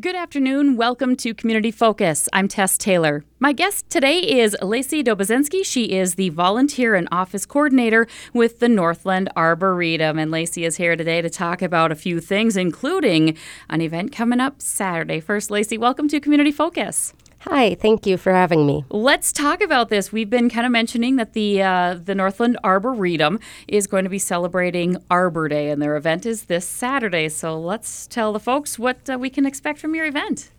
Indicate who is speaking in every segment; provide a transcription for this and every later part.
Speaker 1: Good afternoon. Welcome to Community Focus. I'm Tess Taylor. My guest today is Lacey Doboszenski. She is the volunteer and office coordinator with the Northland Arboretum. And Lacey is here today to talk about a few things, including an event coming up Saturday. First, Lacey, welcome to Community Focus.
Speaker 2: Hi, thank you for having me.
Speaker 1: Let's talk about this. We've been kind of mentioning that the uh, the Northland Arboretum is going to be celebrating Arbor Day, and their event is this Saturday. So let's tell the folks what uh, we can expect from your event.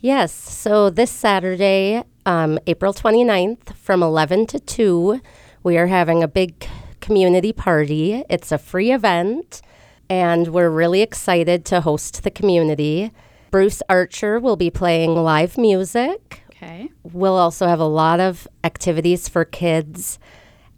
Speaker 2: Yes, so this Saturday, um, April 29th, from 11 to 2, we are having a big community party. It's a free event, and we're really excited to host the community. Bruce Archer will be playing live music.
Speaker 1: Okay.
Speaker 2: We'll also have a lot of activities for kids.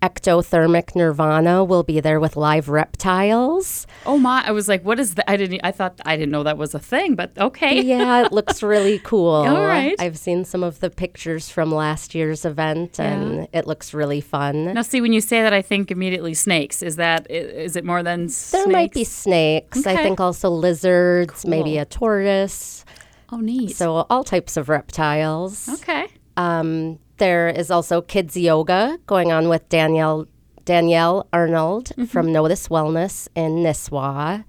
Speaker 2: Ectothermic Nirvana will be there with live reptiles.
Speaker 1: Oh my! I was like, "What is that?" I didn't. I thought I didn't know that was a thing, but okay.
Speaker 2: yeah, it looks really cool.
Speaker 1: All right.
Speaker 2: I've seen some of the pictures from last year's event, and
Speaker 1: Yeah.
Speaker 2: it looks really fun.
Speaker 1: Now, see, when you say that, I think immediately snakes. Is that is it more than
Speaker 2: there might be
Speaker 1: snakes?
Speaker 2: snakes. I think also lizards, maybe a tortoise.
Speaker 1: Oh, neat.
Speaker 2: So all types of reptiles.
Speaker 1: okay.
Speaker 2: Um, there is also kids yoga going on with Danielle Danielle Arnold
Speaker 1: Mm-hmm.
Speaker 2: from Notice Wellness in Nisswa.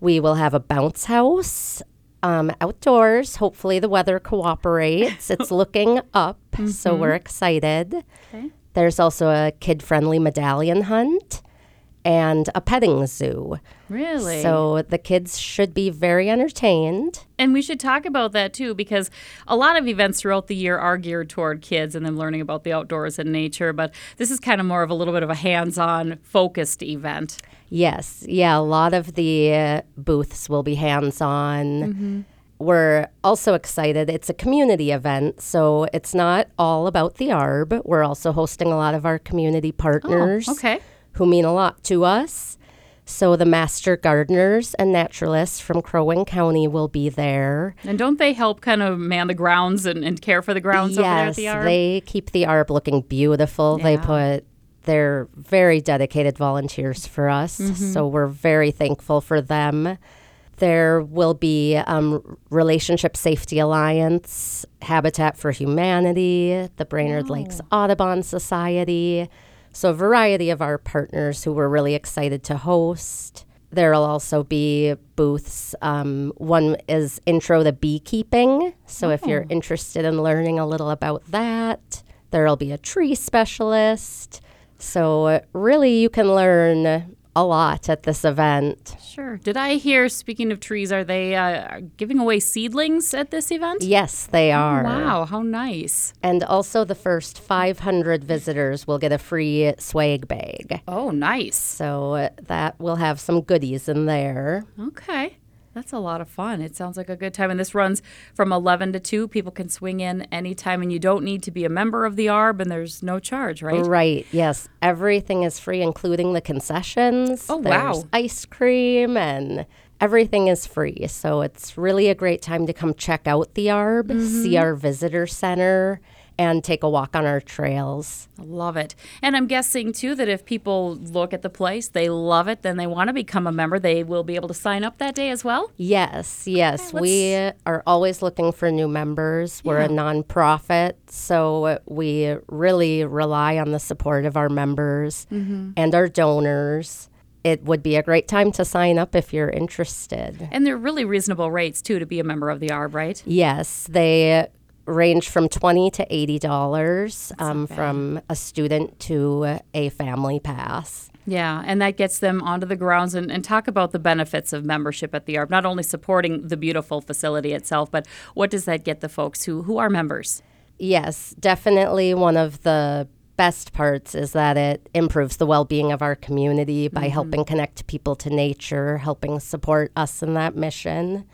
Speaker 2: We will have a bounce house um, outdoors. Hopefully the weather cooperates. it's looking up, so we're excited.
Speaker 1: Mm-hmm. Okay.
Speaker 2: There's also a kid-friendly medallion hunt and a petting zoo.
Speaker 1: Really?
Speaker 2: So the kids should be very entertained.
Speaker 1: And we should talk about that too, because a lot of events throughout the year are geared toward kids and them learning about the outdoors and nature. But this is kind of more of a little bit of a hands on focused event.
Speaker 2: Yes, yeah, a lot of the uh, booths will be hands on. We're also excited. It's a community event, so it's not all about the ARB. We're also hosting a lot of our community partners
Speaker 1: Oh, okay.
Speaker 2: Who mean a lot to us. So the master gardeners and naturalists from Crow Wing County will be there.
Speaker 1: And don't they help kind of man the grounds and, and care for the grounds over there at
Speaker 2: yes,
Speaker 1: the ARB?
Speaker 2: they keep the ARB looking beautiful. They put they're very dedicated volunteers for us,
Speaker 1: Mm-hmm.
Speaker 2: so we're very thankful for them. There will be um, Relationship Safety Alliance, Habitat for Humanity, the Brainerd Lakes Audubon Society. So, a variety of our partners who we're really excited to host. There'll also be booths. Um, one is Intro to Beekeeping. So, if you're interested in learning a little about that, there'll be a tree specialist. So, uh, really, you can learn a lot at this event.
Speaker 1: Sure. Did I hear, speaking of trees, are they uh, giving away seedlings at this event?
Speaker 2: Yes, they are.
Speaker 1: Wow, how nice.
Speaker 2: And also, the first 500 visitors will get a free swag bag.
Speaker 1: Oh, nice.
Speaker 2: So, uh, that will have some goodies in there.
Speaker 1: Okay. That's a lot of fun. It sounds like a good time. And this runs from 11 to 2. People can swing in anytime, and you don't need to be a member of the ARB, and there's no charge, right?
Speaker 2: Right, yes. Everything is free, including the concessions.
Speaker 1: Oh,
Speaker 2: There's
Speaker 1: wow.
Speaker 2: ice cream and everything is free. So it's really a great time to come check out the ARB,
Speaker 1: Mm-hmm.
Speaker 2: see our visitor center, and take a walk on our trails.
Speaker 1: I love it. And I'm guessing, too, that if people look at the place, they love it, then they want to become a member, they will be able to sign up that day as well?
Speaker 2: Yes, yes.
Speaker 1: Okay,
Speaker 2: we are always looking for new members. We're a nonprofit, so we really rely on the support of our members
Speaker 1: Mm-hmm.
Speaker 2: and our donors. It would be a great time to sign up if you're interested.
Speaker 1: And they're really reasonable rates, too, to be a member of the ARB, right?
Speaker 2: Yes, they range from twenty to eighty dollars um, from a student to a family pass.
Speaker 1: Yeah, and that gets them onto the grounds and, and talk about the benefits of membership at the ARB, not only supporting the beautiful facility itself, but what does that get the folks who, who are members?
Speaker 2: Yes, definitely one of the best parts is that it improves the well-being of our community by helping connect people to nature, helping support us in that mission.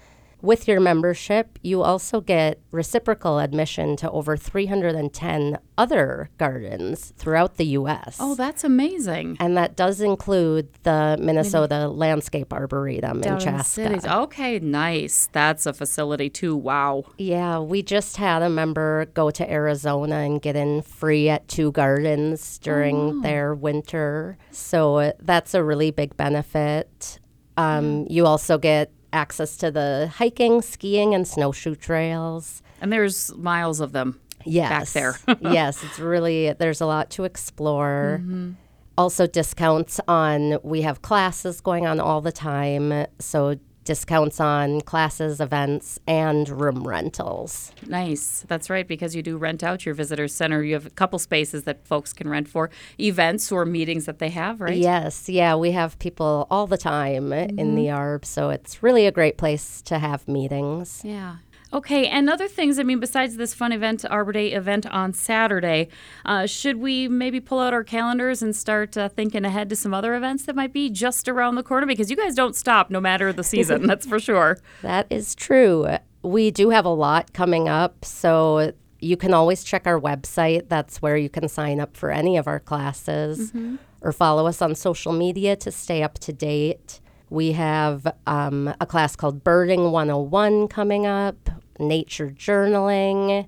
Speaker 2: With your membership, you also get reciprocal admission to over 310 other gardens throughout the U.S.
Speaker 1: Oh, that's amazing.
Speaker 2: and that does include the Minnesota Landscape Arboretum in
Speaker 1: Down in
Speaker 2: Chaska.
Speaker 1: cities. Okay, nice. That's a facility too. Wow.
Speaker 2: Yeah, we just had a member go to Arizona and get in free at two gardens during their winter. So uh, that's a really big benefit. Um, You also get access to the hiking, skiing, and snowshoe trails.
Speaker 1: And there's miles of them
Speaker 2: Yes.
Speaker 1: back there.
Speaker 2: yes, it's really, there's a lot to explore. Mm-hmm. Also, discounts on, we have classes going on all the time. So, discounts on classes, events, and room rentals.
Speaker 1: Nice. That's right, because you do rent out your visitor center. You have a couple spaces that folks can rent for events or meetings that they have, right?
Speaker 2: Yes, yeah, we have people all the time in mm-hmm. the ARB, so it's really a great place to have meetings.
Speaker 1: Yeah. Okay, and other things, I mean, besides this fun event, Arbor Day event on Saturday, uh, should we maybe pull out our calendars and start uh, thinking ahead to some other events that might be just around the corner? Because you guys don't stop no matter the season, that's for sure.
Speaker 2: That is true. We do have a lot coming up, so you can always check our website. That's where you can sign up for any of our classes or follow us on social media to stay up to date. We have um, a class called Birding 101 coming up, nature journaling,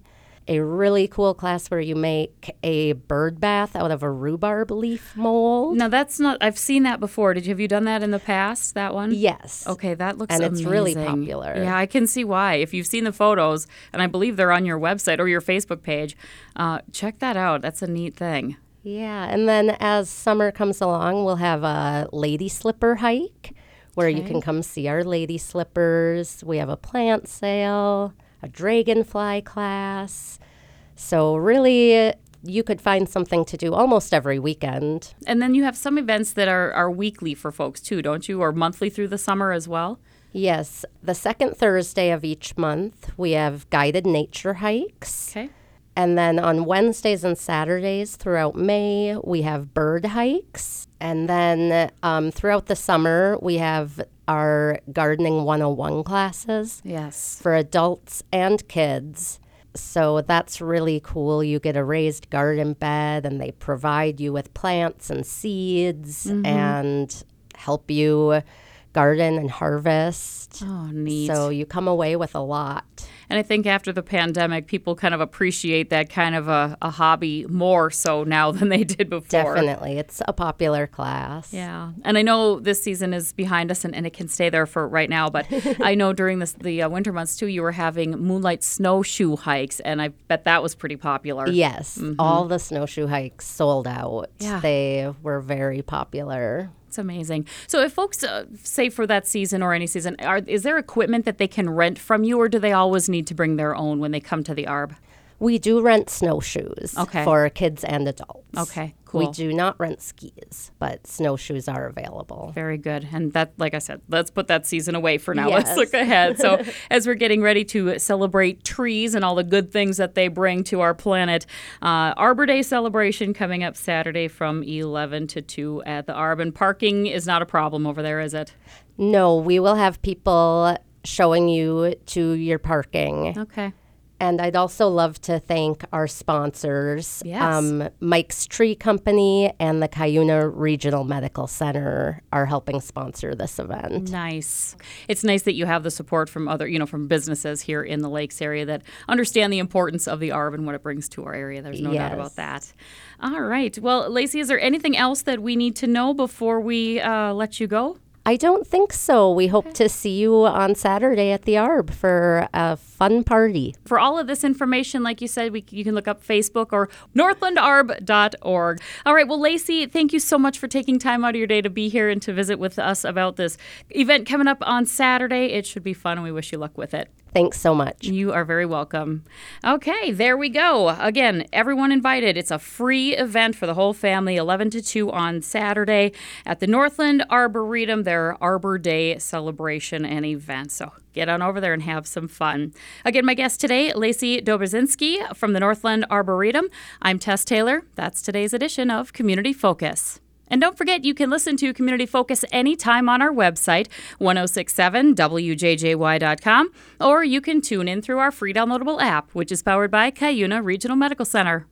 Speaker 2: a really cool class where you make a bird bath out of a rhubarb leaf mold.
Speaker 1: Now, that's not, I've seen that before. Did you, have you done that in the past, that one?
Speaker 2: Yes.
Speaker 1: Okay, that looks
Speaker 2: And it's really popular.
Speaker 1: Yeah, I can see why. If you've seen the photos, and I believe they're on your website or your Facebook page, uh, check that out. That's a neat thing.
Speaker 2: Yeah, and then as summer comes along, we'll have a lady slipper hike where you can come see our lady slippers. We have a plant sale, a dragonfly class. So, really, you could find something to do almost every weekend.
Speaker 1: And then you have some events that are, are weekly for folks too, don't you? Or monthly through the summer as well?
Speaker 2: Yes, the second Thursday of each month, we have guided nature hikes.
Speaker 1: Okay.
Speaker 2: And then on Wednesdays and Saturdays throughout May, we have bird hikes. And then um, throughout the summer, we have our Gardening 101 classes
Speaker 1: Yes.
Speaker 2: for adults and kids. So that's really cool. You get a raised garden bed, and they provide you with plants and seeds and help you garden and harvest.
Speaker 1: Oh, neat.
Speaker 2: So you come away with a lot.
Speaker 1: and I think after the pandemic, people kind of appreciate that kind of a, a hobby more so now than they did before.
Speaker 2: Definitely. It's a popular class.
Speaker 1: Yeah, and I know this season is behind us, and, and it can stay there for right now. But I know during this, the uh, winter months too, you were having moonlight snowshoe hikes, and I bet that was pretty popular.
Speaker 2: Yes, all the snowshoe hikes sold out.
Speaker 1: Yeah.
Speaker 2: They were very popular.
Speaker 1: It's amazing. So, if folks uh, say for that season or any season, are, is there equipment that they can rent from you, or do they always need to bring their own when they come to the ARB?
Speaker 2: We do rent snowshoes
Speaker 1: Okay.
Speaker 2: for kids and adults.
Speaker 1: Okay, cool.
Speaker 2: We do not rent skis, but snowshoes are available.
Speaker 1: Very good. And that, like I said, let's put that season away for now. Let's look ahead. So, as we're getting ready to celebrate trees and all the good things that they bring to our planet, uh, Arbor Day celebration coming up Saturday from 11 to 2 at the Arb. And parking is not a problem over there, is it?
Speaker 2: No, we will have people showing you to your parking.
Speaker 1: Okay.
Speaker 2: And I'd also love to thank our sponsors,
Speaker 1: Yes.
Speaker 2: um, Mike's Tree Company and the Cuyuna Regional Medical Center are helping sponsor this event.
Speaker 1: Nice. It's nice that you have the support from other, you know, from businesses here in the Lakes area that understand the importance of the ARB and what it brings to our area. There's no doubt about that. All right. Well, Lacey, is there anything else that we need to know before we uh, let you go?
Speaker 2: I don't think so. We hope to see you on Saturday at the ARB for a fun party.
Speaker 1: For all of this information, like you said, we, you can look up Facebook or northlandarb.org. All right. Well, Lacey, thank you so much for taking time out of your day to be here and to visit with us about this event coming up on Saturday. It should be fun, and we wish you luck with it.
Speaker 2: Thanks so much.
Speaker 1: You are very welcome. Okay, there we go. Again, everyone invited. It's a free event for the whole family, 11 to 2 on Saturday at the Northland Arboretum, their Arbor Day celebration and event. So get on over there and have some fun. Again, my guest today, Lacey Doboszenski from the Northland Arboretum. I'm Tess Taylor. That's today's edition of Community Focus. And don't forget, you can listen to Community Focus anytime on our website, 1067wjjy.com, or you can tune in through our free downloadable app, which is powered by Cuyuna Regional Medical Center.